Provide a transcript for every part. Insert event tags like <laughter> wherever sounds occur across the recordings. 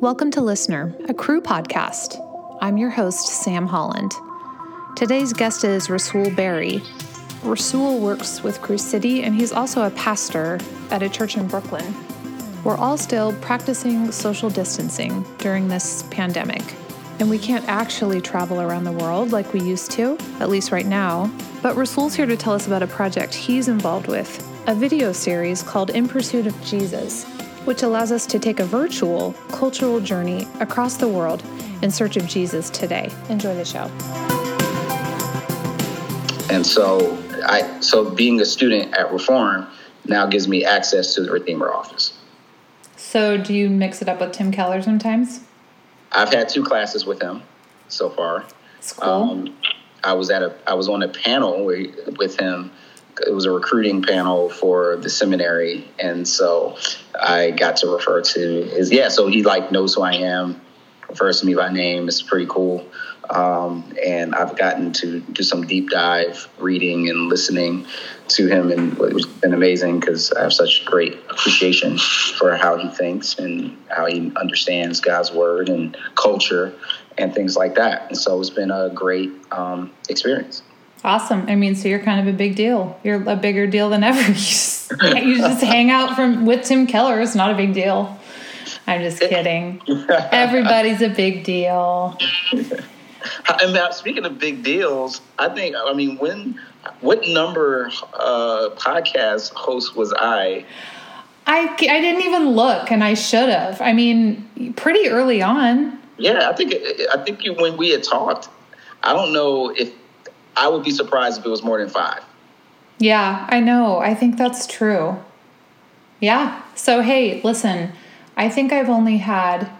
Welcome to Listener, a Cru podcast. I'm your host, Sam Holland. Today's guest is Rasool Berry. Rasool works with Cru City and he's also a pastor at a church in Brooklyn. We're all still practicing social distancing during this pandemic, and we can't actually travel around the world like we used to, at least right now. But Rasool's here to tell us about a project he's involved with, a video series called In Pursuit of Jesus, which allows us to take a virtual cultural journey across the world in search of Jesus today. Enjoy the show. And so I so being a student at Reform now gives me access to the Redeemer office. So do you mix it up with Tim Keller sometimes? I've had two classes with him so far. Cool. Um, I was at a I was on a panel with him it was a recruiting panel for the seminary, and so I got to refer to his yeah. So he like knows who I am, refers to me by name. It's pretty cool, um, and I've gotten to do some deep dive reading and listening to him, and it's been amazing because I have such great appreciation for how he thinks and how he understands God's word and culture and things like that. And so it's been a great um, experience. Awesome. I mean, so you're kind of a big deal. You're a bigger deal than ever. <laughs> you just hang out from with Tim Keller. It's not a big deal. I'm just kidding. <laughs> Everybody's a big deal. And now, speaking of big deals, I think I mean when what number uh, podcast host was I? I I didn't even look, and I should have. I mean, pretty early on. Yeah, I think I think you, when we had talked, I don't know if I would be surprised if it was more than five. Yeah, I know. I think that's true. Yeah. So, hey, listen, I think I've only had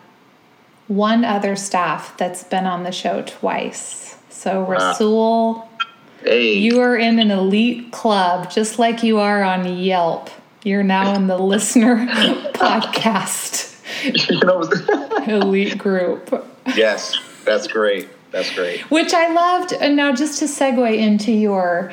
one other staff that's been on the show twice. So, Rasool, hey. you are in an elite club, just like you are on Yelp. You're now in the <laughs> listener <laughs> podcast. You know, elite group. Yes, that's great. That's great. Which I loved. And now, just to segue into your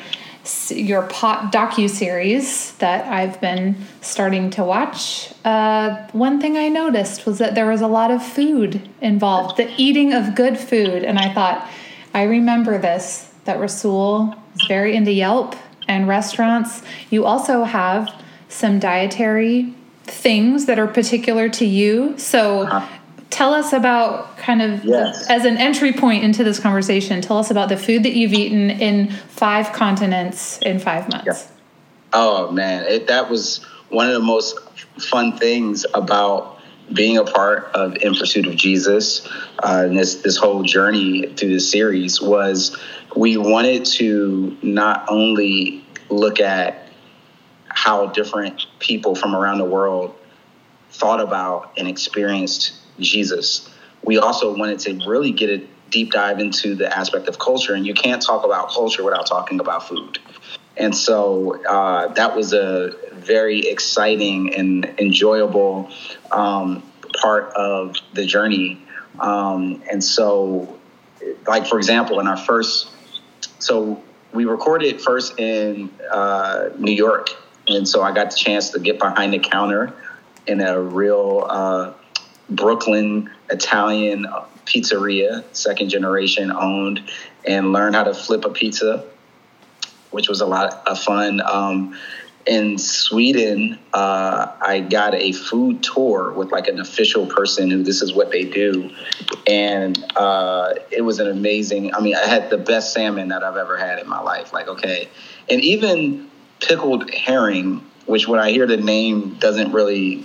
your pot docu series that I've been starting to watch, uh, one thing I noticed was that there was a lot of food involved, the eating of good food, and I thought, I remember this that Rasool is very into Yelp and restaurants. You also have some dietary things that are particular to you. So. Tell us about kind of yes. the, as an entry point into this conversation tell us about the food that you've eaten in five continents in five months yeah. oh man it, that was one of the most fun things about being a part of in pursuit of jesus uh, and this this whole journey through this series was we wanted to not only look at how different people from around the world thought about and experienced Jesus. We also wanted to really get a deep dive into the aspect of culture, and you can't talk about culture without talking about food. And so uh, that was a very exciting and enjoyable um, part of the journey. Um, and so, like for example, in our first, so we recorded first in uh, New York, and so I got the chance to get behind the counter in a real uh, Brooklyn Italian pizzeria, second generation owned, and learn how to flip a pizza, which was a lot of fun. Um, in Sweden, uh, I got a food tour with like an official person who this is what they do, and uh, it was an amazing. I mean, I had the best salmon that I've ever had in my life. Like, okay, and even pickled herring, which when I hear the name doesn't really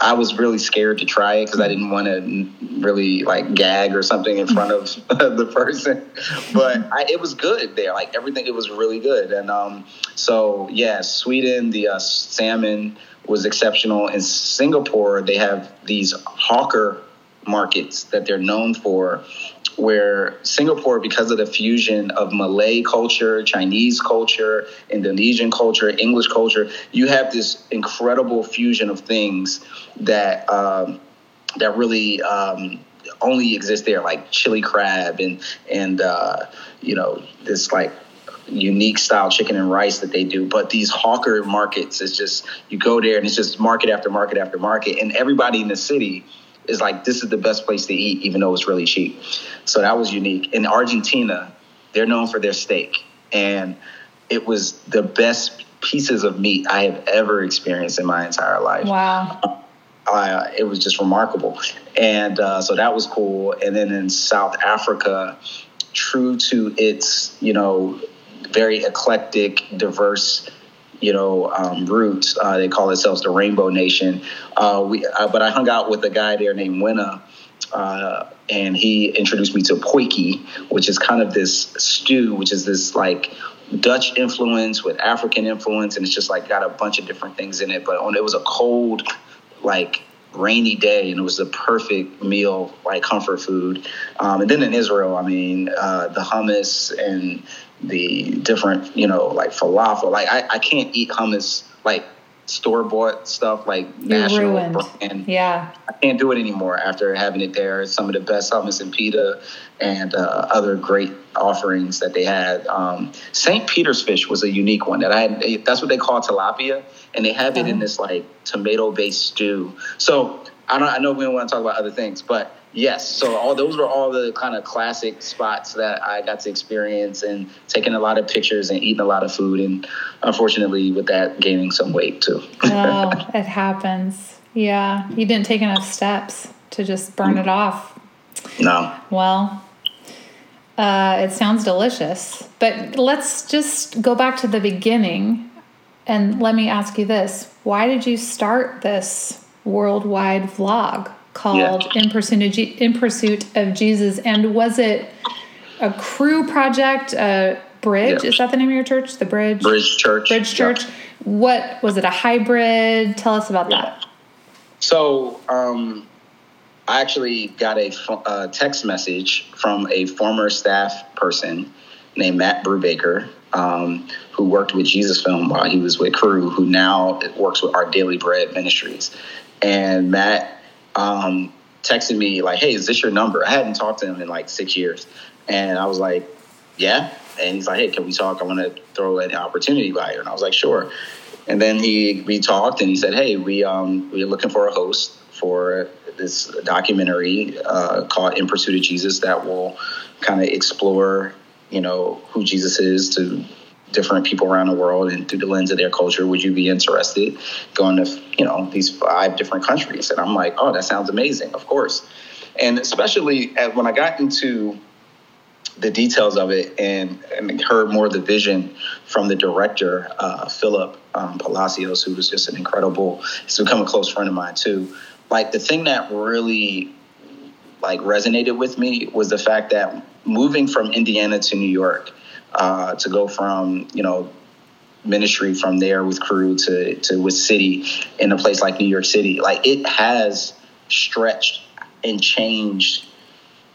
I was really scared to try it because I didn't want to really like gag or something in front of <laughs> the person. But I, it was good there. Like everything, it was really good. And um, so yeah, Sweden, the uh, salmon was exceptional. In Singapore, they have these hawker markets that they're known for where Singapore, because of the fusion of Malay culture, Chinese culture, Indonesian culture, English culture, you have this incredible fusion of things that um, that really um, only exist there, like chili crab and and uh, you know this like unique style chicken and rice that they do. But these hawker markets, it's just you go there and it's just market after market after market, and everybody in the city is like this is the best place to eat, even though it's really cheap. So that was unique. In Argentina, they're known for their steak, and it was the best pieces of meat I have ever experienced in my entire life. Wow. Uh, it was just remarkable. And uh, so that was cool. And then in South Africa, true to its, you know, very eclectic, diverse, you know, um, roots, uh, they call themselves the Rainbow Nation. Uh, we, uh, but I hung out with a guy there named Winna. Uh, and he introduced me to potjie, which is kind of this stew, which is this like Dutch influence with African influence, and it's just like got a bunch of different things in it. But on it was a cold, like rainy day, and it was the perfect meal, like comfort food. Um, and then in Israel, I mean, uh, the hummus and the different, you know, like falafel. Like I, I can't eat hummus like store bought stuff like You're national ruined. brand. Yeah. I can't do it anymore after having it there. Some of the best hummus and pita and uh, other great offerings that they had. Um, St. Peter's fish was a unique one that I had. That's what they call tilapia, and they have it in Oh. this like tomato based stew. So I don't. I know we don't want to talk about other things, but yes. So all those were all the kind of classic spots that I got to experience and taking a lot of pictures and eating a lot of food, and unfortunately with that gaining some weight too. Oh, <laughs> it happens. Yeah. You didn't take enough steps to just burn it off. no. Well, uh, it sounds delicious. But let's just go back to the beginning and let me ask you this. Why did you start this worldwide vlog called In, Pursuit of Je- In Pursuit of Jesus? And was it a Cru project, a bridge? Yeah. Is that the name of your church? The Bridge? Bridge Church. Bridge Yeah. Church. What was it? A hybrid? Tell us about Yeah. that. So, um, I actually got a pho- uh, text message from a former staff person named Matt Brubaker, um, who worked with Jesus Film while he was with Cru, who now works with Our Daily Bread Ministries. And Matt um, texted me like, "Hey, is this your number?" I hadn't talked to him in like six years, and I was like, "Yeah." And he's like, "Hey, can we talk? I want to throw an opportunity by you." And I was like, "Sure." And then he we talked, and he said, "Hey, we um we're looking for a host for this documentary uh, called In Pursuit of Jesus that will kind of explore, you know, who Jesus is to different people around the world and through the lens of their culture. Would you be interested going to you know these five different countries?" And I'm like, "Oh, that sounds amazing, of course." And especially when I got into the details of it and, and heard more of the vision from the director, uh, Philip um, Palacios, who was just an incredible, he's become a close friend of mine too. Like the thing that really like resonated with me was the fact that moving from Indiana to New York uh, to go from, you know, ministry from there with Cru to, to with city in a place like New York City, like it has stretched and changed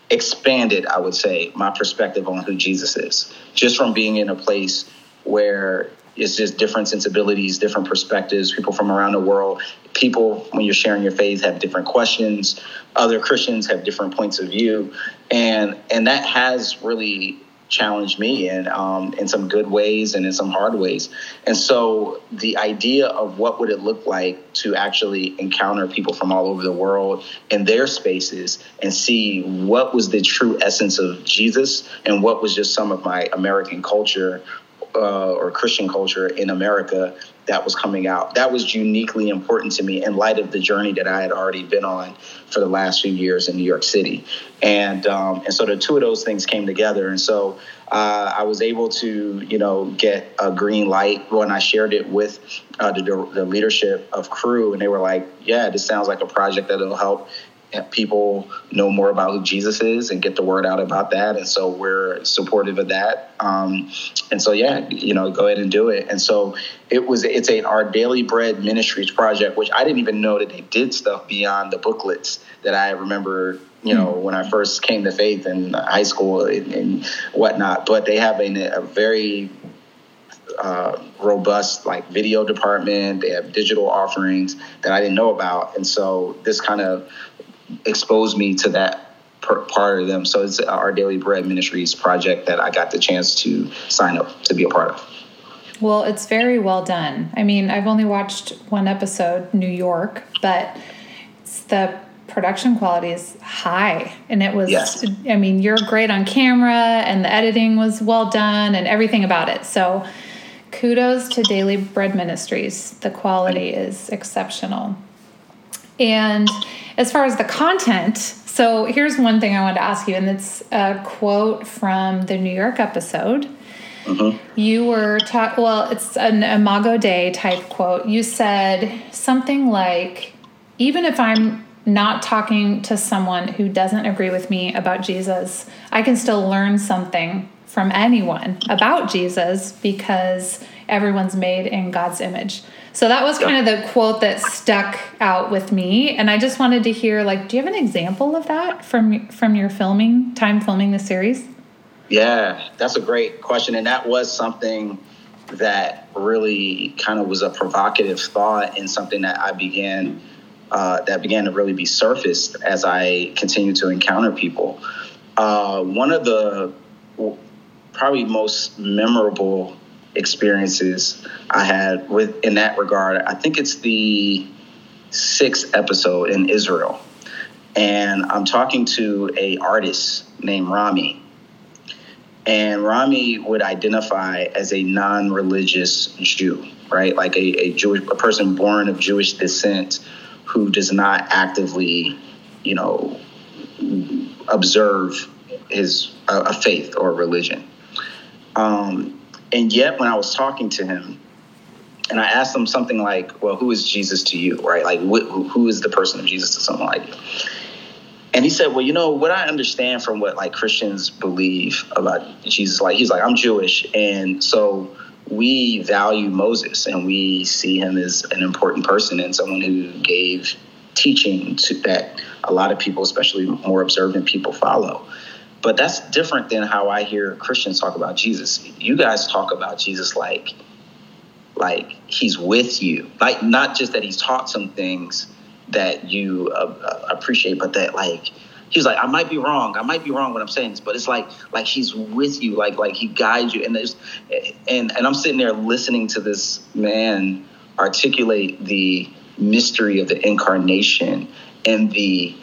expanded, I would say, my perspective on who Jesus is. Just from being in a place where it's just different sensibilities, different perspectives, people from around the world. People, when you're sharing your faith, have different questions. Other Christians have different points of view, and and that has really challenged me in um, in some good ways and in some hard ways. And so the idea of what would it look like to actually encounter people from all over the world in their spaces and see what was the true essence of Jesus and what was just some of my American culture uh, or Christian culture in America that was coming out. That was uniquely important to me in light of the journey that I had already been on for the last few years in New York City. And um, and so the two of those things came together. And so uh, I was able to, you know, get a green light when I shared it with uh, the, the leadership of Cru, and they were like, "Yeah, this sounds like a project that'll help." People know more about who Jesus is and get the word out about that. And so we're supportive of that. Um, and so, yeah, you know, go ahead and do it. And so it was, it's a, our Daily Bread Ministries project, which I didn't even know that they did stuff beyond the booklets that I remember, you know, when I first came to faith in high school and, and whatnot. But they have a, a very uh, robust like video department. They have digital offerings that I didn't know about, and so this kind of exposed me to that per- part of them. So it's our Daily Bread Ministries project that I got the chance to sign up to be a part of. Well, it's very well done. I mean, I've only watched one episode, New York, but it's the production quality is high and it was Yes. i mean you're great on camera and the editing was well done and everything about it so kudos to daily bread ministries the quality is exceptional and as far as the content so here's one thing i wanted to ask you and it's a quote from the new york episode mm-hmm. you were talk well, it's an Imago Dei type quote. You said something like, even if I'm not talking to someone who doesn't agree with me about Jesus, I can still learn something from anyone about Jesus because everyone's made in God's image. So that was kind of the quote that stuck out with me and I just wanted to hear like do you have an example of that from from your filming time filming the series? Yeah, that's a great question. And that was something that really kind of was a provocative thought and something that I began uh, that began to really be surfaced as I continued to encounter people. Uh, one of the probably most memorable experiences I had with in that regard, I think it's the sixth episode in Israel. And I'm talking to a artist named Rami and Rami would identify as a non-religious Jew, right? Like a, a Jewish a person born of Jewish descent who does not actively, you know, observe his a, a faith or religion. Um, and yet, when I was talking to him, and I asked him something like, "Well, who is Jesus to you?" Right? Like, wh- who is the person of Jesus to someone like you? And he said, "Well, you know what I understand from what like Christians believe about Jesus. Like he's like I'm Jewish, and so we value Moses, and we see him as an important person and someone who gave teaching to that a lot of people, especially more observant people, follow. But that's different than how I hear Christians talk about Jesus. You guys talk about Jesus like like he's with you, like not just that he's taught some things." that you uh, uh, appreciate, but that like he's like, I might be wrong, I might be wrong when I'm saying this, but it's like like he's with you, like like he guides you, and there's and and I'm sitting there listening to this man articulate the mystery of the incarnation and the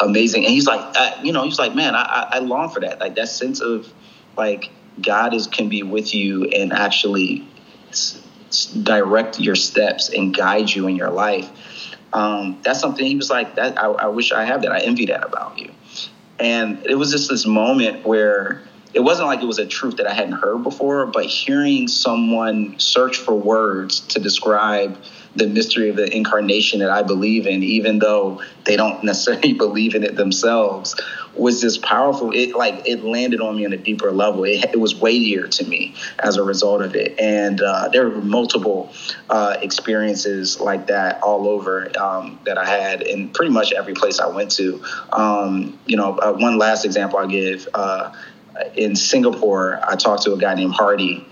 amazing, and he's like, uh, you know, he's like, man, I, I I long for that, like that sense of like God is can be with you and actually s- s- direct your steps and guide you in your life. Um, that's something he was like that I, I wish i have that. I envy that about you. And it was just this moment where it wasn't like it was a truth that i hadn't heard before but hearing someone search for words to describe the mystery of the incarnation that i believe in even though they don't <laughs> necessarily believe in it themselves was just powerful. It like it landed on me on a deeper level. It, it was weightier to me as a result of it. And uh, there were multiple uh, experiences like that all over um, that i had in pretty much every place i went to. Um, you know uh, one last example i give uh, in singapore i talked to a guy named hardy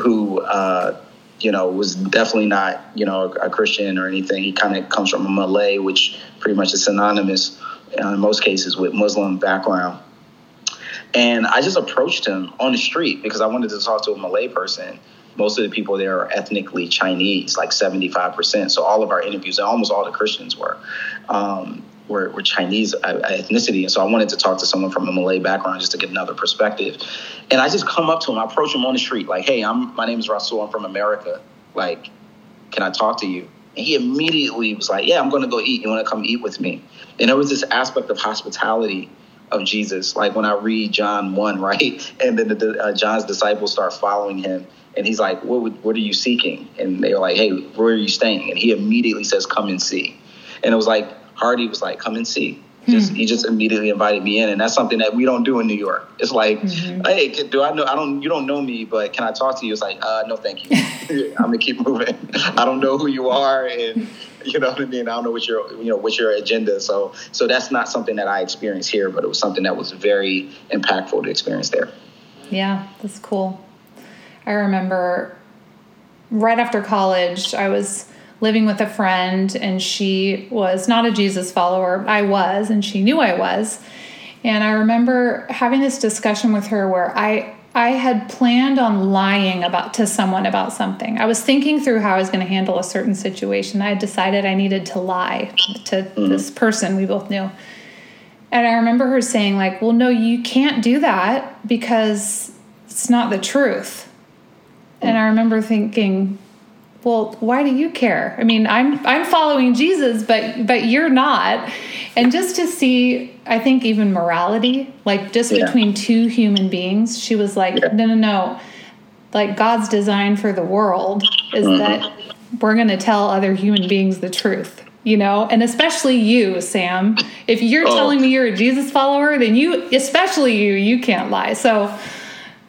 who uh, you know, was definitely not, you know, a Christian or anything. He kind of comes from a Malay, which pretty much is synonymous uh, in most cases with Muslim background. And I just approached him on the street because I wanted to talk to a Malay person. Most of the people there are ethnically Chinese, like 75%. So all of our interviews, almost all the Christians were, um, were, were Chinese uh, ethnicity. And so I wanted to talk to someone from a Malay background just to get another perspective. And I just come up to him, I approach him on the street, like, hey, I'm my name is Rasool, I'm from America. Like, can I talk to you? And he immediately was like, yeah, I'm going to go eat. You want to come eat with me? And there was this aspect of hospitality of Jesus. Like when I read John 1, <laughs> right? And then the, the, uh, John's disciples start following him. And he's like, what, would, what are you seeking? And they're like, hey, where are you staying? And he immediately says, come and see. And it was like, Hardy was like, come and see. Just he just immediately invited me in, and that's something that we don't do in New York. It's like, hey, can- do I know? I don't. You don't know me, but can I talk to you? It's like, uh, no, thank you. <laughs> <laughs> I'm gonna keep moving. <laughs> I don't know who you are, and you know what I mean. I don't know what your you know what's your agenda. So so that's not something that I experienced here, but it was something that was very impactful to experience there. Yeah, that's cool. I remember right after college, I was living with a friend, and she was not a Jesus follower. I was, and she knew I was. And I remember having this discussion with her where I I had planned on lying about to someone about something. I was thinking through how I was going to handle a certain situation. I had decided I needed to lie to mm-hmm. this person we both knew. And I remember her saying like, "Well, no, you can't do that because it's not the truth." And I remember thinking, "Well, why do you care? I mean, I'm I'm following Jesus, but but you're not." And just to see, I think even morality, like just yeah. between two human beings, she was like, yeah. "No, no, no. Like God's design for the world is mm-hmm. that we're going to tell other human beings the truth." you know and especially you sam if you're oh. telling me you're a jesus follower then you especially you you can't lie so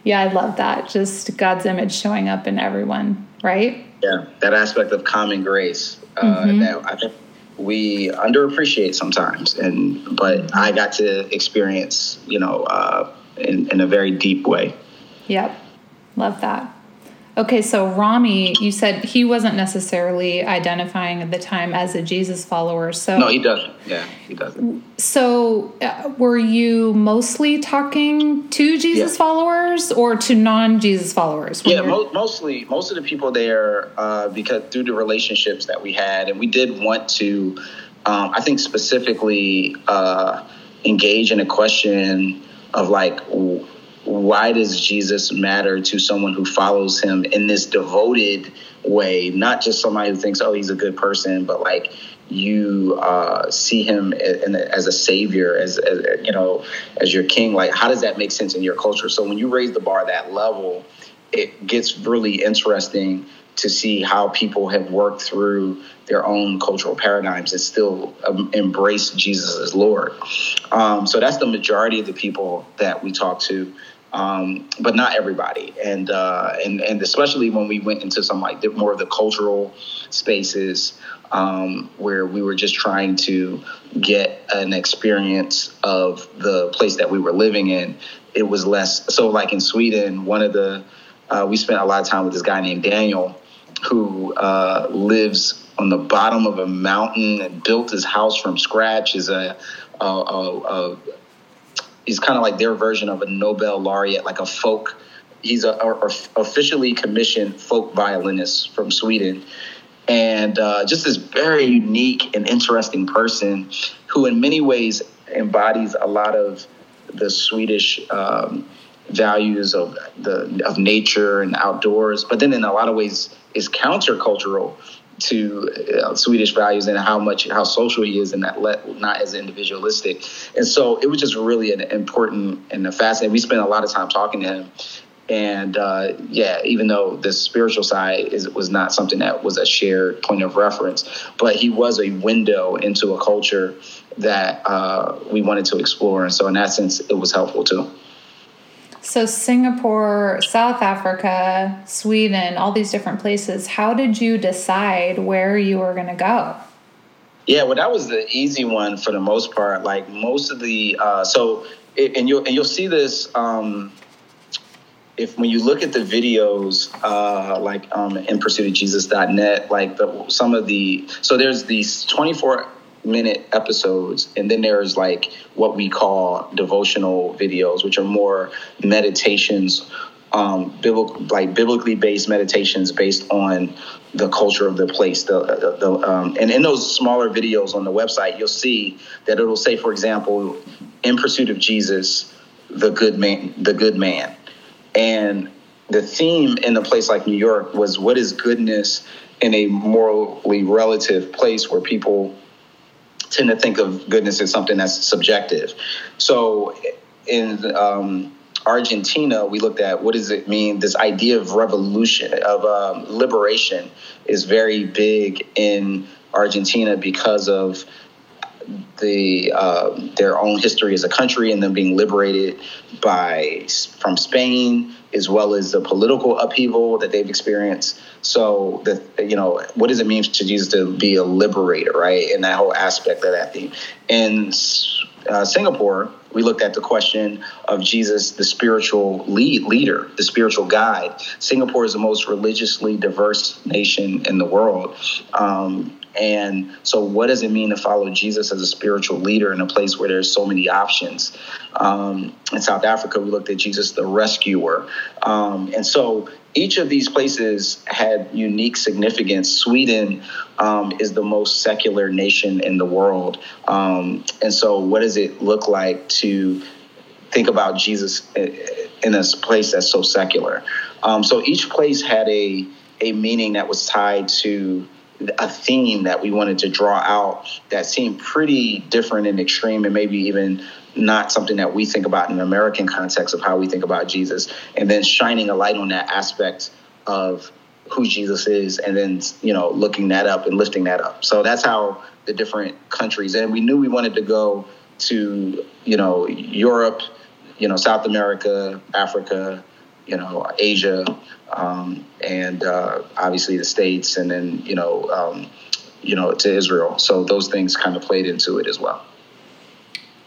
yeah i love that just god's image showing up in everyone right? Yeah that aspect of common grace uh, mm-hmm. that i think we underappreciate sometimes. And but i got to experience you know uh, in, in a very deep way. Yep. Love that Okay, so Rami, you said he wasn't necessarily identifying at the time as a Jesus follower. So no, he doesn't. Yeah, he doesn't. So, uh, were you mostly talking to Jesus yeah. followers or to non-Jesus followers? Yeah, mo- mostly. Most of the people there, uh, because through the relationships that we had, and we did want to, um, I think specifically uh, engage in a question of like why does Jesus matter to someone who follows him in this devoted way? Not just somebody who thinks, oh, he's a good person, but like you uh, see him as a savior, as, as, you know, as your king. Like, how does that make sense in your culture? So when you raise the bar that level, it gets really interesting to see how people have worked through their own cultural paradigms and still um, embrace Jesus as Lord. Um, so that's the majority of the people that we talk to um, but not everybody. And uh, and and especially when we went into some like more of the cultural spaces um, where we were just trying to get an experience of the place that we were living in. It was less so. Like in Sweden, one of the uh, we spent a lot of time with this guy named Daniel, who uh, lives on the bottom of a mountain and built his house from scratch. Is a, a, a, a he's kind of like their version of a Nobel laureate, like a folk. He's a, a, a officially commissioned folk violinist from Sweden, and uh, just this very unique and interesting person who, in many ways, embodies a lot of the Swedish um, values of the of nature and outdoors, but then in a lot of ways is countercultural to uh, Swedish values and how much how social he is and that let, not as individualistic. And so it was just really an important and a fascinating. We spent a lot of time talking to him. And uh, yeah, even though the spiritual side is, was not something that was a shared point of reference, but he was a window into a culture that uh, we wanted to explore. And so, in that sense, it was helpful too. So, Singapore, South Africa, Sweden, all these different places, how did you decide where you were going to go? Yeah, well, that was the easy one for the most part. Like most of the, uh, so, and you'll, and you'll see this, um, if when you look at the videos, uh, like um, in pursuit of Jesus.net, like the, some of the, so there's these 24 minute episodes and then there's like what we call devotional videos which are more meditations um, biblical, like biblically based meditations based on the culture of the place. The, the, the um, and in those smaller videos on the website, you'll see that it'll say, for example, "In pursuit of Jesus, the good man, the good man," and the theme in a place like New York was what is goodness in a morally relative place where people tend to think of goodness as something that's subjective. So in um, Argentina, we looked at what does it mean? This idea of revolution, of um, liberation, is very big in Argentina because of the uh, their own history as a country and them being liberated by from Spain as well as the political upheaval that they've experienced. So the you know what does it mean to Jesus to be a liberator, right? And that whole aspect of that theme. In uh, Singapore, we looked at the question of Jesus, the spiritual lead leader, the spiritual guide. Singapore is the most religiously diverse nation in the world. Um, And so, what does it mean to follow Jesus as a spiritual leader in a place where there's so many options? Um, in South Africa, we looked at Jesus the rescuer. Um, and so, each of these places had unique significance. Sweden um, is the most secular nation in the world. Um, and so, what does it look like to think about Jesus in a place that's so secular? Um, so, each place had a, a meaning that was tied to a theme that we wanted to draw out that seemed pretty different and extreme and maybe even not something that we think about in an American context of how we think about Jesus, and then shining a light on that aspect of who Jesus is, and then you know looking that up and lifting that up. So that's how the different countries, and we knew we wanted to go to you know Europe, you know South America, Africa, you know Asia, um, and uh, obviously the states, and then you know um, you know to Israel. So those things kind of played into it as well.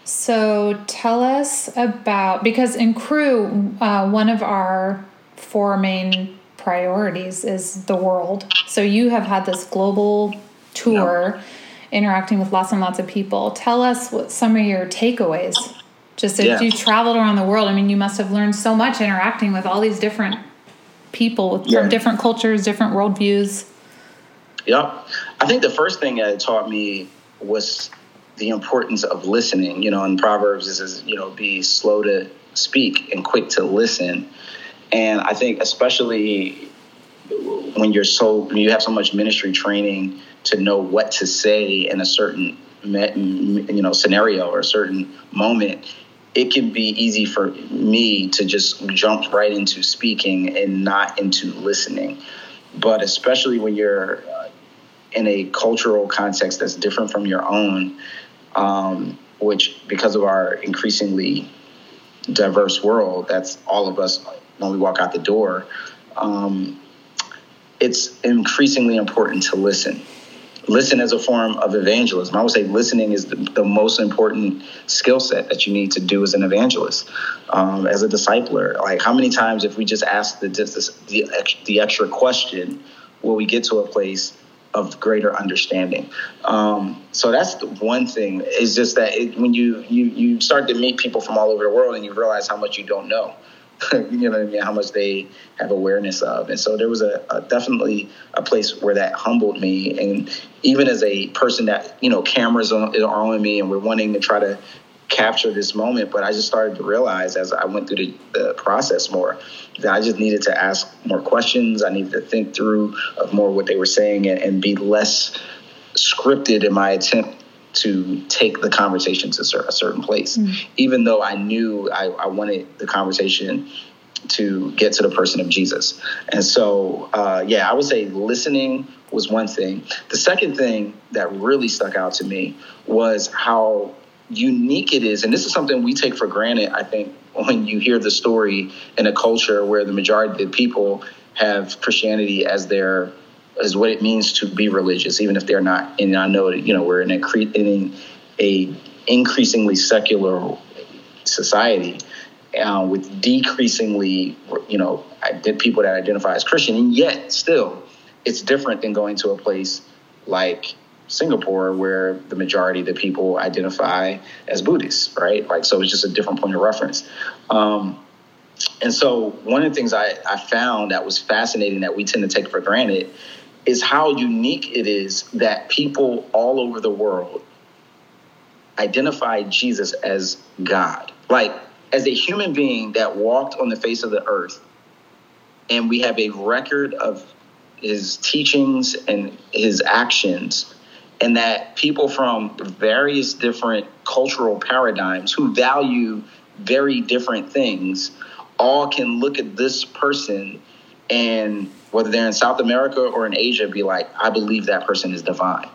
So tell us about because in Cru, uh, one of our four main priorities is the world. So you have had this global tour, interacting with lots and lots of people. Tell us what some of your takeaways. Just if yeah. you traveled around the world, I mean, you must have learned so much interacting with all these different people yeah. from different cultures, different worldviews. Yep. I think the first thing that it taught me was the importance of listening. You know, in Proverbs, it says, you know, be slow to speak and quick to listen. And I think, especially when you're so, when you have so much ministry training to know what to say in a certain, you know, scenario or a certain moment, it can be easy for me to just jump right into speaking and not into listening. But especially when you're uh, in a cultural context that's different from your own, um, which because of our increasingly diverse world, that's all of us when we walk out the door. Um, it's increasingly important to listen. Listen as a form of evangelism. I would say listening is the, the most important skill set that you need to do as an evangelist, um, as a discipler. Like, how many times, if we just ask the, the, the extra question, will we get to a place of greater understanding. Um, so that's the one thing. Is just that it, when you you you start to meet people from all over the world and you realize how much you don't know. <laughs> you know I mean? How much they have awareness of, and so there was a, a, definitely a place where that humbled me. And even as a person that you know cameras are on me, and we're wanting to try to capture this moment, but I just started to realize as I went through the, the, process more that I just needed to ask more questions. I needed to think through of more what they were saying and, and be less scripted in my attempt to take the conversation to a certain place, mm-hmm. even though I knew I, I, wanted the conversation to get to the person of Jesus. And so, uh, yeah, I would say listening was one thing. The second thing that really stuck out to me was how unique it is, and this is something we take for granted, I think, when you hear the story in a culture where the majority of the people have Christianity as their as what it means to be religious, even if they're not. And I know you know we're in a in a increasingly secular society uh, with decreasingly, you know, people that identify as Christian, and yet still, it's different than going to a place like Singapore, where the majority of the people identify as Buddhists, right? Like, so it's just a different point of reference. Um, and so, one of the things I, I found that was fascinating that we tend to take for granted is how unique it is that people all over the world identify Jesus as God. Like, as a human being that walked on the face of the earth, and we have a record of his teachings and his actions and that people from various different cultural paradigms who value very different things all can look at this person and whether they're in South America or in Asia be like I believe that person is divine.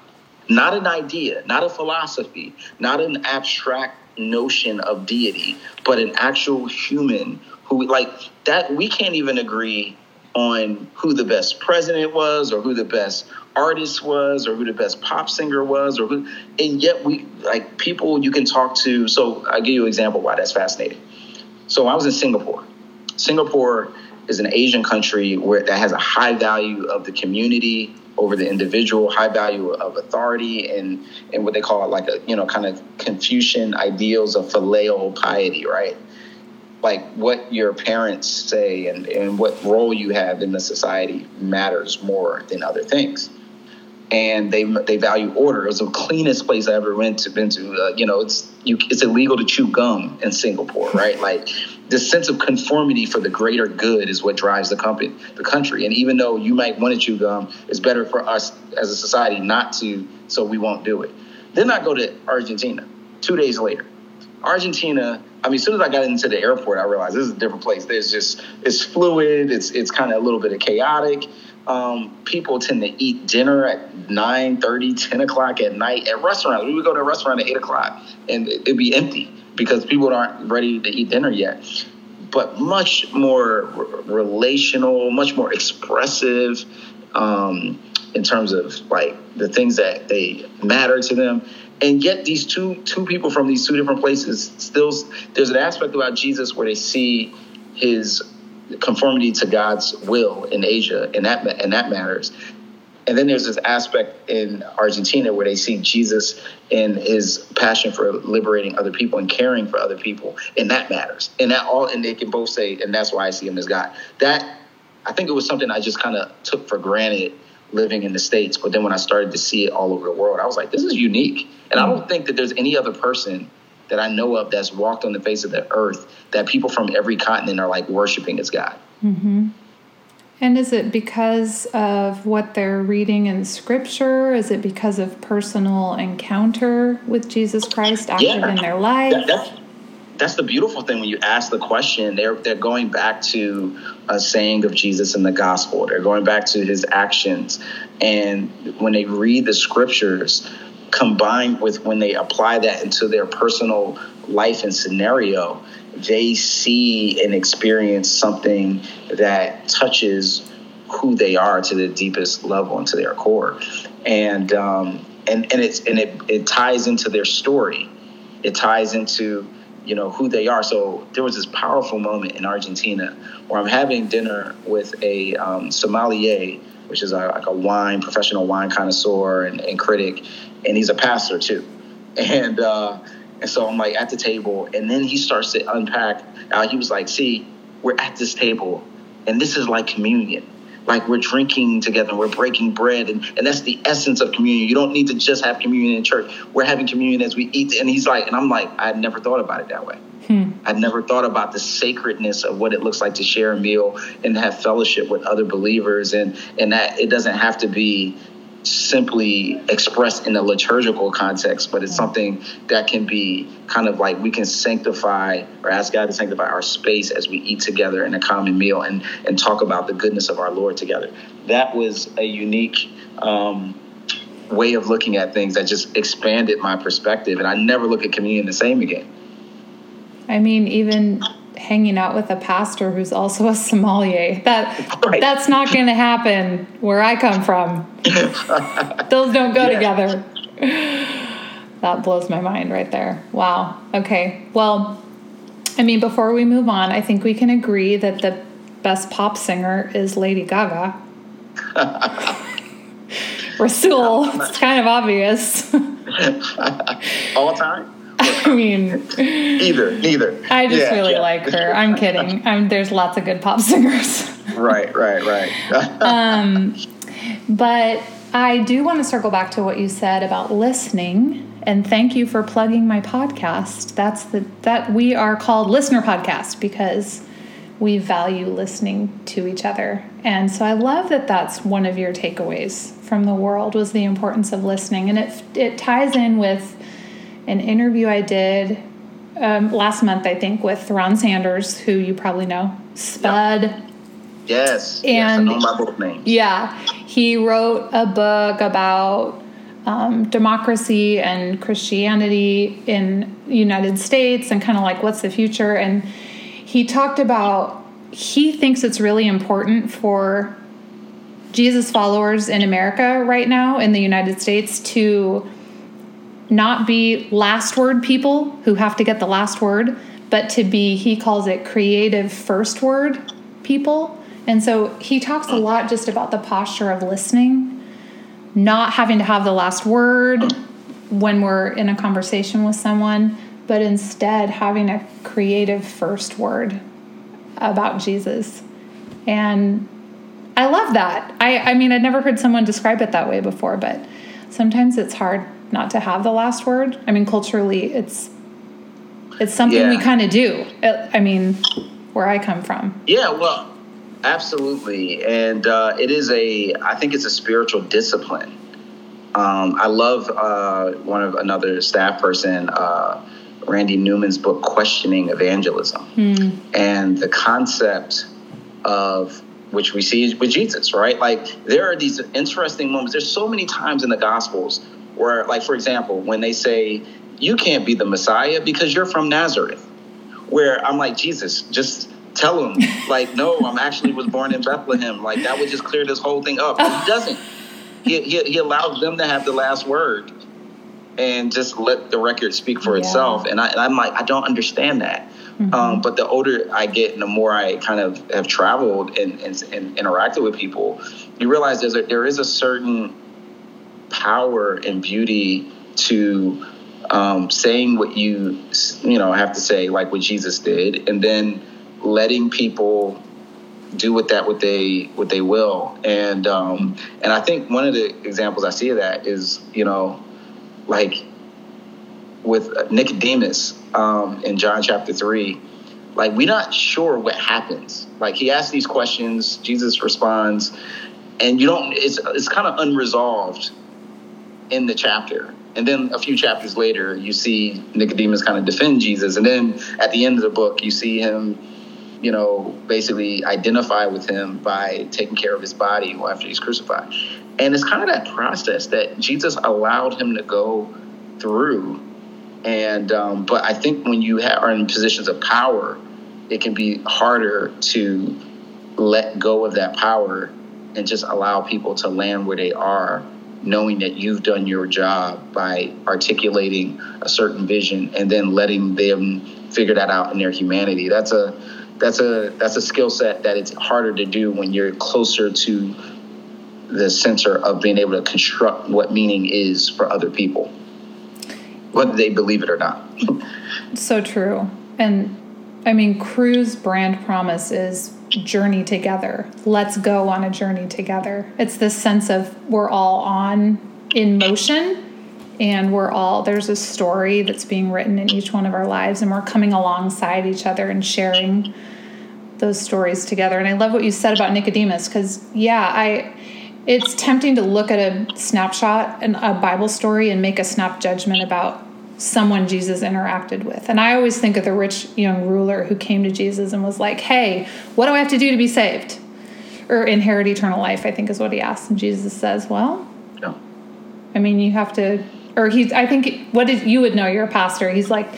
Not an idea not a philosophy not an abstract notion of deity but an actual human who like that we can't even agree on who the best president was or who the best artist was or who the best pop singer was or who and yet we like people you can talk to so i'll give you an example why that's fascinating. So i was in singapore singapore is an asian country where that has a high value of the community over the individual, high value of authority, and and what they call it like a you know kind of Confucian ideals of filial piety, right? Like what your parents say and, and what role you have in the society matters more than other things and they they value order. It was the cleanest place I ever went to. Been to, uh, you know, it's you, it's illegal to chew gum in Singapore, right? <laughs> like this sense of conformity for the greater good is what drives the company, the country. And even though you might want to chew gum, it's better for us as a society not to, so we won't do it. Then I go to Argentina. Two days later, Argentina. I mean, as soon as I got into the airport, I realized this is a different place. There's just it's fluid. It's it's kind of a little bit of chaotic um, people tend to eat dinner at 9 30 10 o'clock at night at restaurants. We would go to a restaurant at 8 o'clock and it'd be empty because people aren't ready to eat dinner yet. But much more relational much more expressive um, in terms of like the things that they matter to them. And yet these two two people from these two different places still there's an aspect about jesus where they see his conformity to God's will in Asia, and that and that matters. And then there's this aspect in Argentina where they see Jesus in his passion for liberating other people and caring for other people, and that matters. And that all, and they can both say, and that's why I see him as God. That I think it was something I just kind of took for granted living in the states, but then when I started to see it all over the world, I was like, this is unique. And I don't mm. think that there's any other person that I know of that's walked on the face of the earth that people from every continent are like worshiping as God. Mm-hmm. And is it because of what they're reading in scripture? Is it because of personal encounter with Jesus Christ active yeah, in their life? That, that's, that's the beautiful thing when you ask the question. They're, they're going back to a saying of Jesus in the gospel, they're going back to his actions. And when they read the scriptures, combined with when they apply that into their personal life and scenario, they see and experience something that touches who they are to the deepest level and to their core. And um, and and it's and it, it ties into their story. It ties into you know who they are. So there was this powerful moment in Argentina where I'm having dinner with a um, sommelier, which is a, like a wine professional wine connoisseur and, and critic, and he's a pastor too. <laughs> And uh, and so I'm like at the table, and then he starts to unpack. Uh, he was like, "See, we're at this table, and this is like communion. Like we're drinking together, we're breaking bread, and, and that's the essence of communion. You don't need to just have communion in church. We're having communion as we eat." And he's like, and I'm like, I never thought about it that way. Hmm. I'd never thought about the sacredness of what it looks like to share a meal and have fellowship with other believers, and and that it doesn't have to be simply expressed in a liturgical context, but it's something that can be kind of like we can sanctify or ask God to sanctify our space as we eat together in a common meal and and talk about the goodness of our Lord together. That was a unique um, way of looking at things that just expanded my perspective, and I never look at communion the same again. I mean, even hanging out with a pastor who's also a sommelier. That right. that's not going to happen where I come from. Those don't go yeah. together. That blows my mind right there. Wow. Okay. Well, I mean, before we move on, I think we can agree that the best pop singer is Lady Gaga. <laughs> Rasool, it's kind of obvious. <laughs> All the time. <laughs> I mean, either, neither. I just yeah, really yeah. like her. I'm kidding. I'm, there's lots of good pop <laughs> singers. right, right, right. <laughs> um, but I do want to circle back to what you said about listening. And thank you for plugging my podcast. That's the that we are called Listener Podcast because we value listening to each other. And so I love that that's one of your takeaways from the world was the importance of listening. And it it ties in with an interview I did um, last month, I think, with Ron Sanders, who you probably know, Spud. Yep. Yes. And yes, I know my both names. Yeah. He wrote a book about um, democracy and Christianity in the United States and kind of like what's the future. And he talked about he thinks it's really important for Jesus followers in America right now in the United States to not be last word people who have to get the last word, but to be, he calls it creative first word people. And so he talks a lot just about the posture of listening not having to have the last word when we're in a conversation with someone, but instead having a creative first word about Jesus. And I love that. I, I mean, I'd never heard someone describe it that way before, but sometimes it's hard not to have the last word. I mean, culturally, it's it's something yeah. we kind of do. I mean, where I come from. Yeah, well, absolutely, and uh, it is a. I think it's a spiritual discipline. Um, I love uh, one of another staff person, uh, Randy Newman's book, Questioning Evangelism, mm. and the concept of which we see with Jesus, right? Like there are these interesting moments. There's so many times in the Gospels where, like, for example, when they say, You can't be the Messiah because you're from Nazareth, where I'm like, Jesus, just tell him, <laughs> like, no, I'm actually was born in Bethlehem. Like, that would just clear this whole thing up. But he <laughs> doesn't. He, he, he allows them to have the last word and just let the record speak for yeah. itself. And, I, and I'm like, I don't understand that. Mm-hmm. Um, but the older I get and the more I kind of have traveled and, and, and interacted with people, you realize there's a, there is a certain power and beauty to um, saying what you you know have to say, like what Jesus did, and then letting people do with that what they what they will. And um, and I think one of the examples I see of that is you know like with Nicodemus um, in John chapter 3, like we're not sure what happens. Like he asks these questions, Jesus responds, and you don't, it's, it's kind of unresolved in the chapter. And then a few chapters later, you see Nicodemus kind of defend Jesus. And then at the end of the book, you see him, you know, basically identify with him by taking care of his body after he's crucified. And it's kind of that process that Jesus allowed him to go through and um, but I think when you are in positions of power, it can be harder to let go of that power and just allow people to land where they are, knowing that you've done your job by articulating a certain vision and then letting them figure that out in their humanity. That's a that's a that's a skill set that it's harder to do when you're closer to the center of being able to construct what meaning is for other people whether they believe it or not. <laughs> so true. And I mean, Cru's brand promise is journey together. Let's go on a journey together. It's this sense of we're all on in motion and we're all there's a story that's being written in each one of our lives and we're coming alongside each other and sharing those stories together. And I love what you said about Nicodemus cuz yeah, I it's tempting to look at a snapshot and a Bible story and make a snap judgment about someone Jesus interacted with. And I always think of the rich young ruler who came to Jesus and was like, Hey, what do I have to do to be saved? Or inherit eternal life, I think is what he asked. And Jesus says, Well, no. I mean, you have to, or he's, I think, what did you would know, you're a pastor. He's like,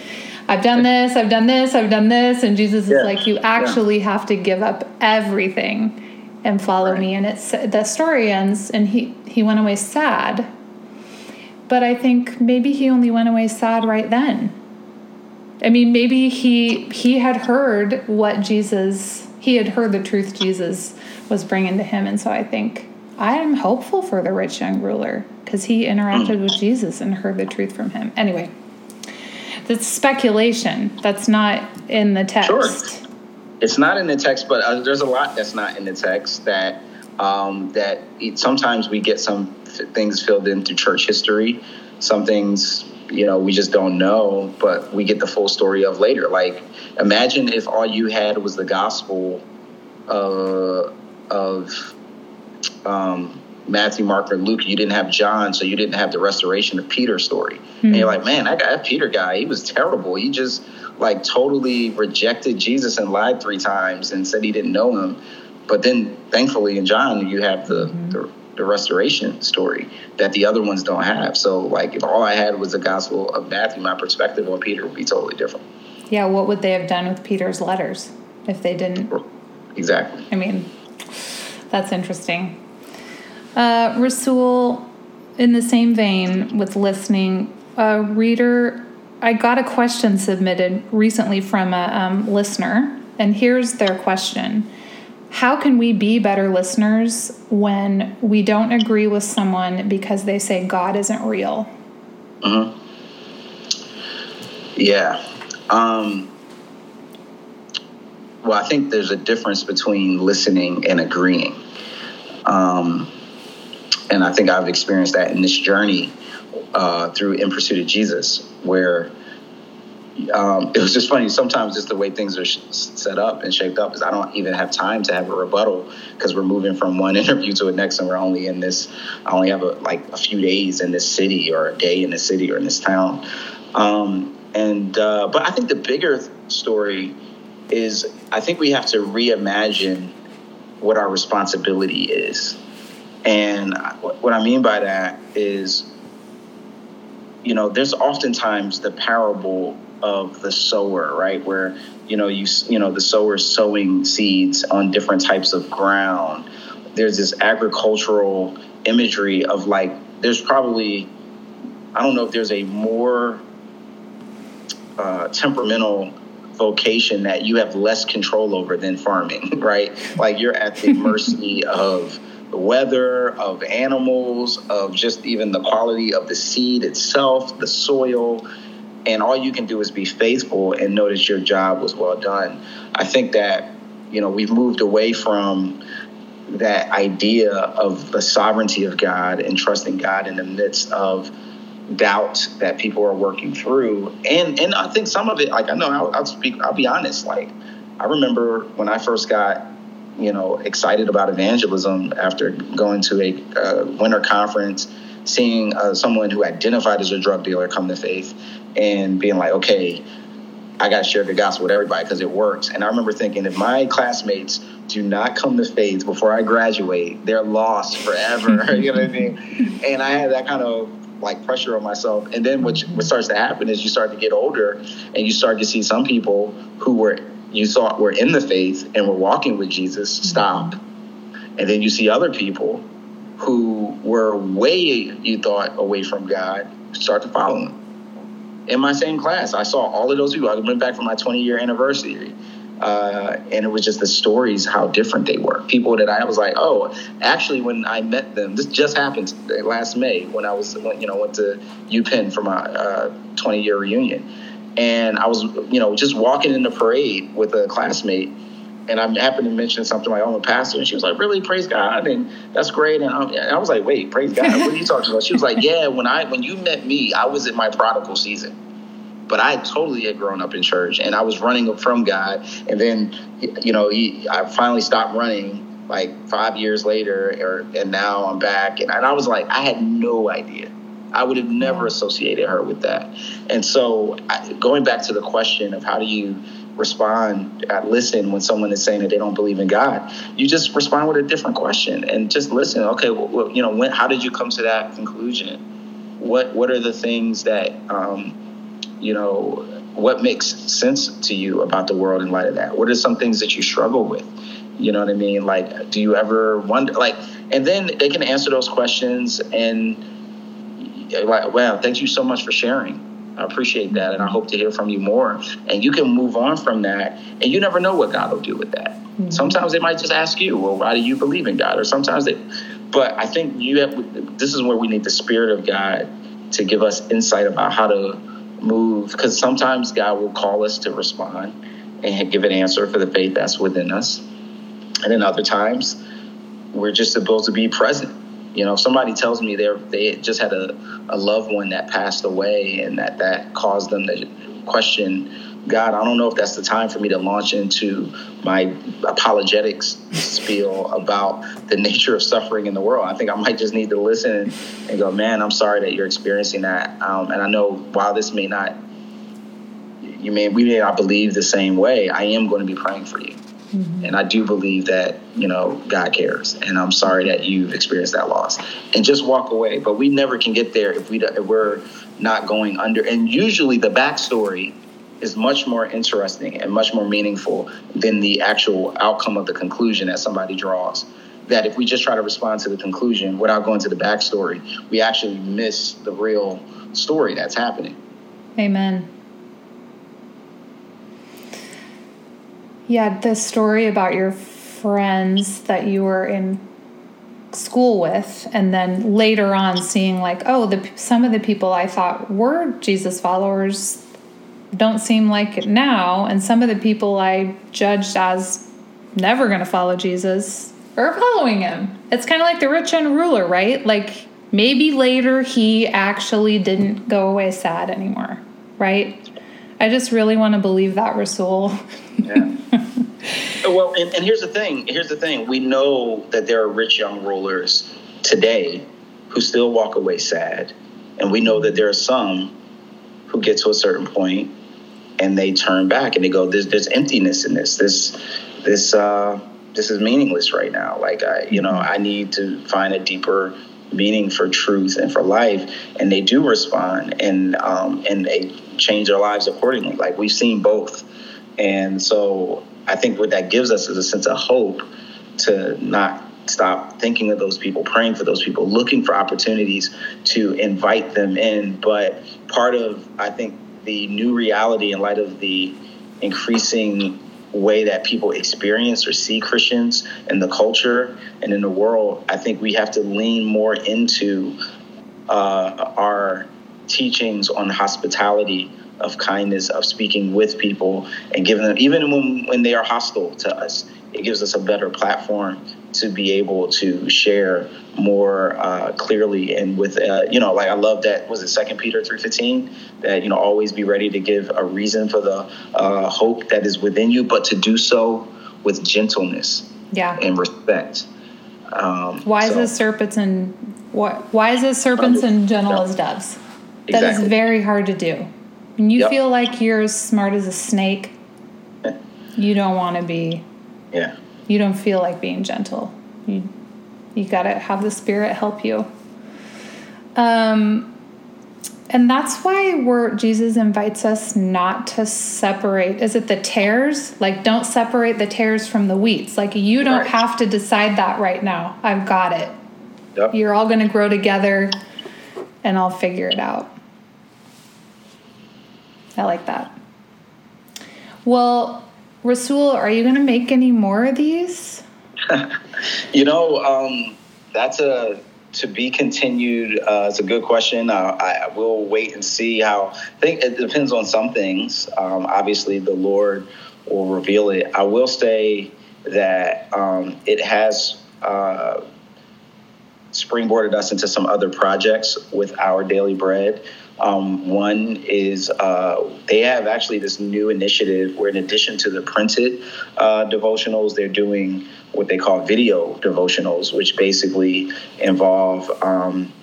I've done this, I've done this, I've done this. And Jesus yeah. is like, You actually yeah. have to give up everything and follow right. me. And it's the story ends, and he he went away sad. But I think maybe he only went away sad right then. I mean, maybe he he had heard what Jesus he had heard the truth Jesus was bringing to him, and so I think I am hopeful for the rich young ruler because he interacted with Jesus and heard the truth from him. Anyway, that's speculation. That's not in the text. Sure it's not in the text, but uh, there's a lot that's not in the text that um, that it, sometimes we get some things filled in through church history. Some things, you know, we just don't know, but we get the full story of later. Like, imagine if all you had was the gospel uh, of um, Matthew, Mark, or Luke. You didn't have John, so you didn't have the restoration of Peter story. Mm-hmm. And you're like, man, that guy, that Peter guy, he was terrible. He just like totally rejected Jesus and lied three times and said he didn't know him. But then, thankfully, in John, you have the, mm-hmm. the, the restoration story that the other ones don't have. So, like, if all I had was the Gospel of Matthew, my perspective on Peter would be totally different. Yeah, what would they have done with Peter's letters if they didn't? Exactly. I mean, that's interesting. Uh, Rasool, in the same vein with listening, a reader I got a question submitted recently from a um, listener, and here's their question how can we be better listeners when we don't agree with someone because they say God isn't real? Mm-hmm. Yeah. Um, well, I think there's a difference between listening and agreeing. Um, and I think I've experienced that in this journey uh, through In Pursuit of Jesus, where um, it was just funny. Sometimes just the way things are sh- set up and shaped up is I don't even have time to have a rebuttal because we're moving from one <laughs> interview to the next, and we're only in this. I only have a, like a few days in this city, or a day in this city, or in this town. Um, and uh, but I think the bigger story is I think we have to reimagine what our responsibility is. And what I mean by that is, you know, there's oftentimes the parable of the sower, right? Where, you know, you, you know, the sower sowing seeds on different types of ground. There's this agricultural imagery of like, there's probably, I don't know if there's a more uh, temperamental vocation that you have less control over than farming, <laughs> right? Like you're at the <laughs> mercy of the weather, of animals, of just even the quality of the seed itself, the soil. And all you can do is be faithful and notice your job was well done. I think that, you know, we've moved away from that idea of the sovereignty of God and trusting God in the midst of doubt that people are working through. And and I think some of it, like I know I'll, I'll speak, I'll be honest. Like I remember when I first got, you know, excited about evangelism after going to a uh, winter conference, seeing uh, someone who identified as a drug dealer come to faith, and being like, okay. I got to share the gospel with everybody because it works. And I remember thinking, if my classmates do not come to faith before I graduate, they're lost forever. <laughs> you know what I mean? And I had that kind of like pressure on myself. And then what, what starts to happen is you start to get older and you start to see some people who were you thought were in the faith and were walking with Jesus stop. And then you see other people who were way you thought away from God start to follow him. In my same class, I saw all of those people. I went back for my 20 year anniversary uh, and it was just the stories how different they were. People that I was like, oh, actually, when I met them, this just happened last May when I was, you know, went to UPenn for my uh, 20 year reunion, and I was, you know, just walking in the parade with a classmate. And I happened to mention something like, "I'm a pastor," and she was like, "Really? Praise God!" And that's great. And, um, and I was like, "Wait, praise God? What are you talking about?" She was like, <laughs> "Yeah, when I when you met me, I was in my prodigal season." but I totally had grown up in church and I was running from God. And then, you know, he, I finally stopped running like five years later, or, and now I'm back. And, and I was like, I had no idea. I would have never associated her with that. And so, I, going back to the question of how do you respond, at listen when someone is saying that they don't believe in God, you just respond with a different question and just listen. Okay, well, you know, when, how did you come to that conclusion? What What are the things that um, you know, what makes sense to you about the world in light of that? What are some things that you struggle with? You know what I mean? Like, do you ever wonder, like, and then they can answer those questions and, like, wow, thank you so much for sharing. I appreciate that, and I hope to hear from you more. And you can move on from that, and you never know what God will do with that. Mm-hmm. Sometimes they might just ask you, "Well, why do you believe in God?" Or sometimes they, but I think you have. This is where we need the Spirit of God to give us insight about how to move because sometimes God will call us to respond and give an answer for the faith that's within us. And then other times we're just supposed to be present. You know, if somebody tells me they they just had a, a loved one that passed away and that that caused them to question God, I don't know if that's the time for me to launch into my apologetics spiel about the <laughs> nature of suffering in the world. I think I might just need to listen and go, man, I'm sorry that you're experiencing that. Um, and I know while this may not, you may we may not believe the same way. I am going to be praying for you, mm-hmm. and I do believe that you know God cares. And I'm sorry that you've experienced that loss, and just walk away. But we never can get there if we if we're not going under. And usually the backstory is much more interesting and much more meaningful than the actual outcome of the conclusion that somebody draws. That if we just try to respond to the conclusion without going to the backstory, we actually miss the real story that's happening. Amen. Yeah, the story about your friends that you were in school with and then later on seeing like oh the some of the people i thought were jesus followers don't seem like it now. And some of the people i judged as never going to follow jesus are following him. It's kind of like the rich young ruler right? Like maybe later he actually didn't go away sad anymore right i just really want to believe that Rasool yeah <laughs> well, and, and here's the thing. Here's the thing. We know that there are rich young rulers today who still walk away sad, and we know that there are some who get to a certain point and they turn back and they go, "There's there's emptiness in this. This this uh, this is meaningless right now. Like I, you know, I need to find a deeper meaning for truth and for life and they do respond and um, and they change their lives accordingly like we've seen both and so I think what that gives us is a sense of hope to not stop thinking of those people, praying for those people, looking for opportunities to invite them in. But part of, I think, the new reality in light of the increasing way that people experience or see Christians in the culture and in the world, I think we have to lean more into uh, our teachings on hospitality of kindness, of speaking with people and giving them, even when, when they are hostile to us, it gives us a better platform to be able to share more uh, clearly and with uh, you know like i love that was it second peter 3.15 that you know always be ready to give a reason for the uh, hope that is within you but to do so with gentleness yeah and respect um, wise so. as serpents and what is as serpents and gentle as doves That exactly. is very hard to do when you yep. feel like you're as smart as a snake, you don't want to be. Yeah. You don't feel like being gentle. You you got to have the spirit help you. Um and that's why we're Jesus invites us not to separate. Is it the tares? Like don't separate the tares from the wheats. Like you don't right. have to decide that right now. I've got it. Yep. You're all going to grow together and I'll figure it out. I like that. Well, Rasool, are you going to make any more of these? <laughs> you know, um, that's a to be continued. Uh, it's a good question. Uh, I, I, will wait and see how. I think it depends on some things. Um, obviously, the Lord will reveal it. I will say that um, it has uh, springboarded us into some other projects with our daily bread. Um, one is uh, they have actually this new initiative where, in addition to the printed uh, devotionals, they're doing what they call video devotionals, which basically involve. Um,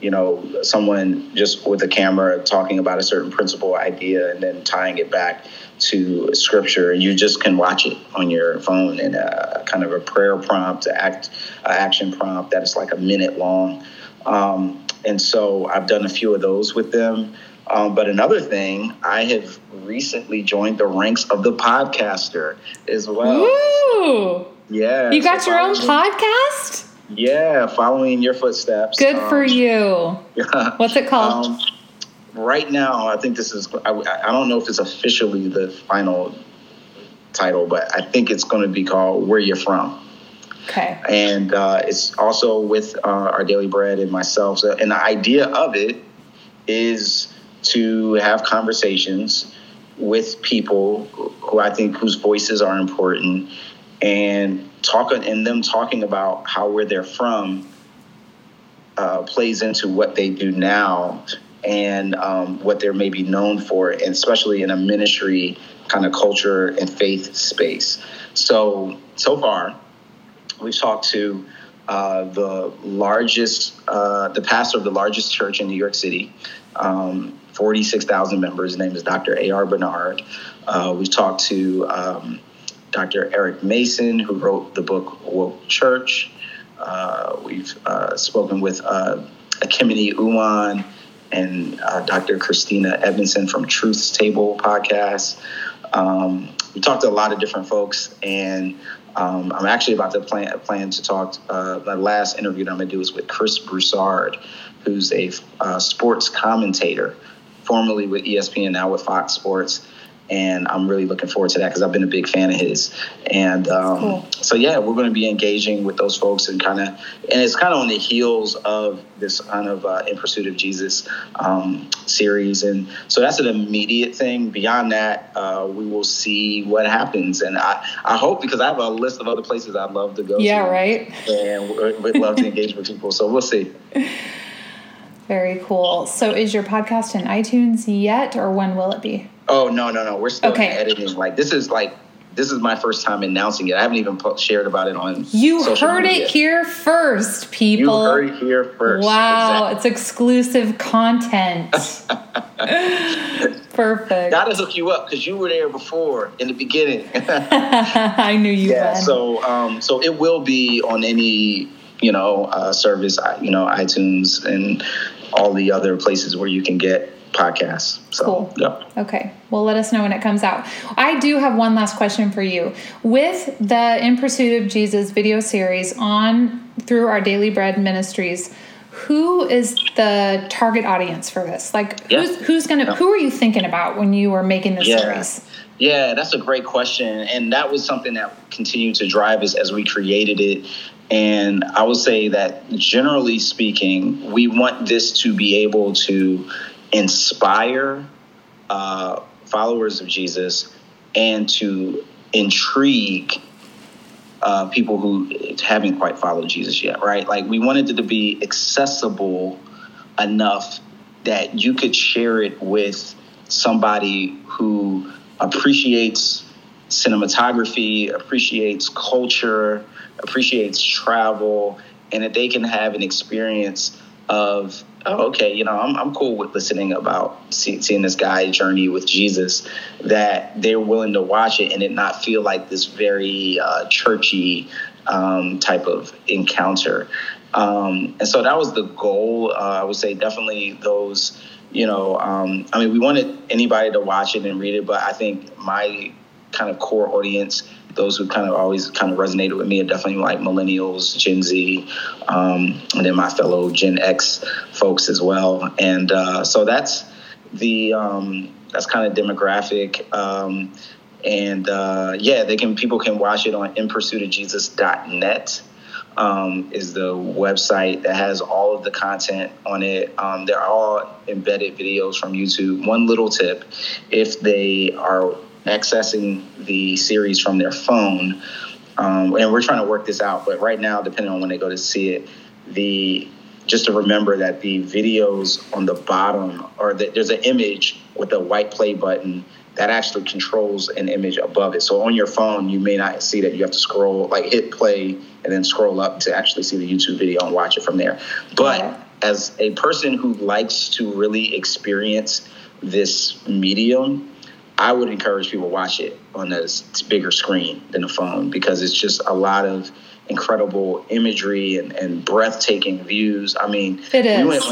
you know, someone just with a camera talking about a certain principle idea and then tying it back to scripture, and you just can watch it on your phone in a kind of a prayer prompt, act, action prompt that is like a minute long. Um, and so I've done a few of those with them. Um, but another thing, I have recently joined the ranks of the podcaster as well. Ooh. Yeah. You got so your own podcast? Yeah, following your footsteps. Good um, for you. Yeah. <laughs> What's it called? Um, right now, I think this is, I, I don't know if it's officially the final title, but I think it's going to be called Where You're From. Okay. And uh, it's also with uh, our daily bread and myself. So, and the idea of it is to have conversations with people who I think whose voices are important and talk and them talking about how where they're from uh, plays into what they do now and um, what they're maybe known for, and especially in a ministry kind of culture and faith space. So so far, We've talked to uh, the largest, uh, the pastor of the largest church in New York City, um, 46,000 members. His name is Dr. A.R. Bernard. Uh, we've talked to um, Dr. Eric Mason, who wrote the book Woke Church. Uh, we've uh, spoken with uh, Ekemini Uwan and Dr. Christina Edmondson from Truth's Table podcast. Um, we talked to a lot of different folks, and um, I'm actually about to plan plan to talk. Uh, my last interview that I'm going to do is with Chris Broussard, who's a uh, sports commentator, formerly with ESPN, now with Fox Sports. And I'm really looking forward to that because I've been a big fan of his. And um, cool. so yeah, we're going to be engaging with those folks and kind of, and it's kind of on the heels of this kind of uh, in pursuit of Jesus um, series, and so that's an immediate thing. Beyond that, uh, we will see what happens, and I I hope because I have a list of other places I'd love to go. Yeah, to, right. And we'd love to engage with people, so we'll see. <laughs> Very cool. So, is your podcast in iTunes yet, or when will it be? Oh no, no, no. We're still okay. editing. Like this is like this is my first time announcing it. I haven't even put, shared about it on. You heard it here first, people. You heard it here first. Wow, exactly. it's exclusive content. <laughs> Perfect. Gotta hook you up because you were there before in the beginning. <laughs> I knew you. Yeah. So, um, so it will be on any you know uh, service, you know, iTunes and all the other places where you can get podcasts. So, cool. Yeah. Okay. Well, let us know when it comes out. I do have one last question for you. With the In Pursuit of Jesus video series on through our Daily Bread Ministries, who is the target audience for this? Like, yeah. who's who's gonna? Yeah. Who are you thinking about when you were making this yeah. series? Yeah, that's a great question, and that was something that continued to drive us as we created it. And I would say that generally speaking, we want this to be able to inspire uh, followers of Jesus and to intrigue uh, people who haven't quite followed Jesus yet, right? Like we wanted it to be accessible enough that you could share it with somebody who appreciates cinematography, appreciates culture, appreciates travel, and that they can have an experience of oh, okay, you know, I'm, I'm cool with listening about see, seeing this guy journey with Jesus, that they're willing to watch it and it not feel like this very uh, churchy um, type of encounter. Um, and so that was the goal. Uh, I would say definitely those, you know, um, I mean, we wanted anybody to watch it and read it, but I think my kind of core audience those who kind of always kind of resonated with me are definitely like millennials, Gen Z, um, and then my fellow Gen X folks as well. And uh, so that's the um, that's kind of demographic. Um, and uh, yeah, they can people can watch it on inpursuitofjesus.net. Um, is the website that has all of the content on it. Um, they're all embedded videos from YouTube. One little tip if they are accessing the series from their phone. Um, and we're trying to work this out, but right now, depending on when they go to see it, the just to remember that the videos on the bottom or the, there's an image with a white play button that actually controls an image above it. So on your phone, you may not see that. You have to scroll, like hit play, and then scroll up to actually see the YouTube video and watch it from there. But as a person who likes to really experience this medium, I would encourage people to watch it on a bigger screen than a phone because it's just a lot of incredible imagery and, and breathtaking views. I mean, it is. Went,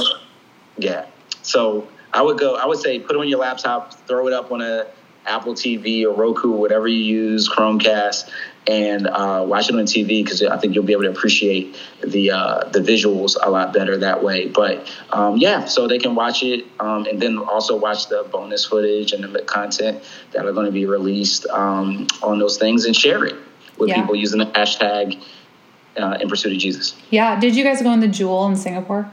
yeah. So I would go. I would say put it on your laptop, throw it up on a Apple TV or Roku, whatever you use, Chromecast, and uh, watch it on TV because I think you'll be able to appreciate the uh, the visuals a lot better that way. But um, yeah, so they can watch it um, and then also watch the bonus footage and the content that are going to be released um, on those things and share it with yeah. people using the hashtag uh, in pursuit of Jesus. Yeah. Did you guys go in the Jewel in Singapore?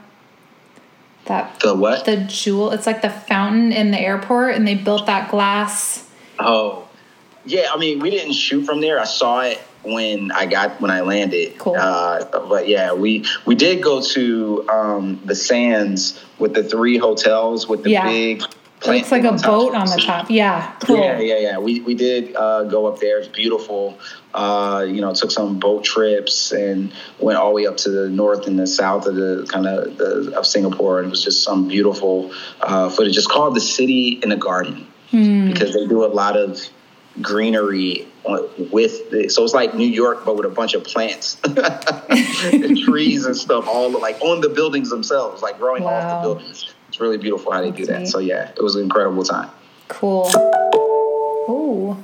That the what? The Jewel. It's like the fountain in the airport, and they built that glass. Oh yeah, I mean, we didn't shoot from there. I saw it when I got when I landed. Cool. Uh, but yeah, we we did go to um, the Sands with the three hotels with the yeah. big. Looks like a boat on the top. Yeah, cool. Yeah, yeah, yeah. We we did uh, go up there. It's beautiful. Uh, you know, took some boat trips and went all the way up to the north and the south of the kind of the, of Singapore, and it was just some beautiful uh, footage. It's called the City in the Garden hmm. because they do a lot of greenery with the, so it's like New York but with a bunch of plants. <laughs> And <laughs> trees and stuff all like on the buildings themselves like growing wow. off the buildings. It's really beautiful how they That's do that. Neat. so yeah it was an incredible time. Cool. Oh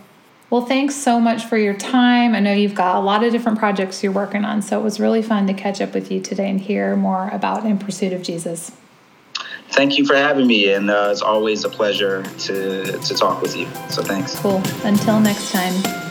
well thanks so much for your time. I know you've got a lot of different projects you're working on so it was really fun to catch up with you today and hear more about in pursuit of Jesus thank you for having me, and uh, it's always a pleasure to to talk with you. So thanks. Cool. Until next time.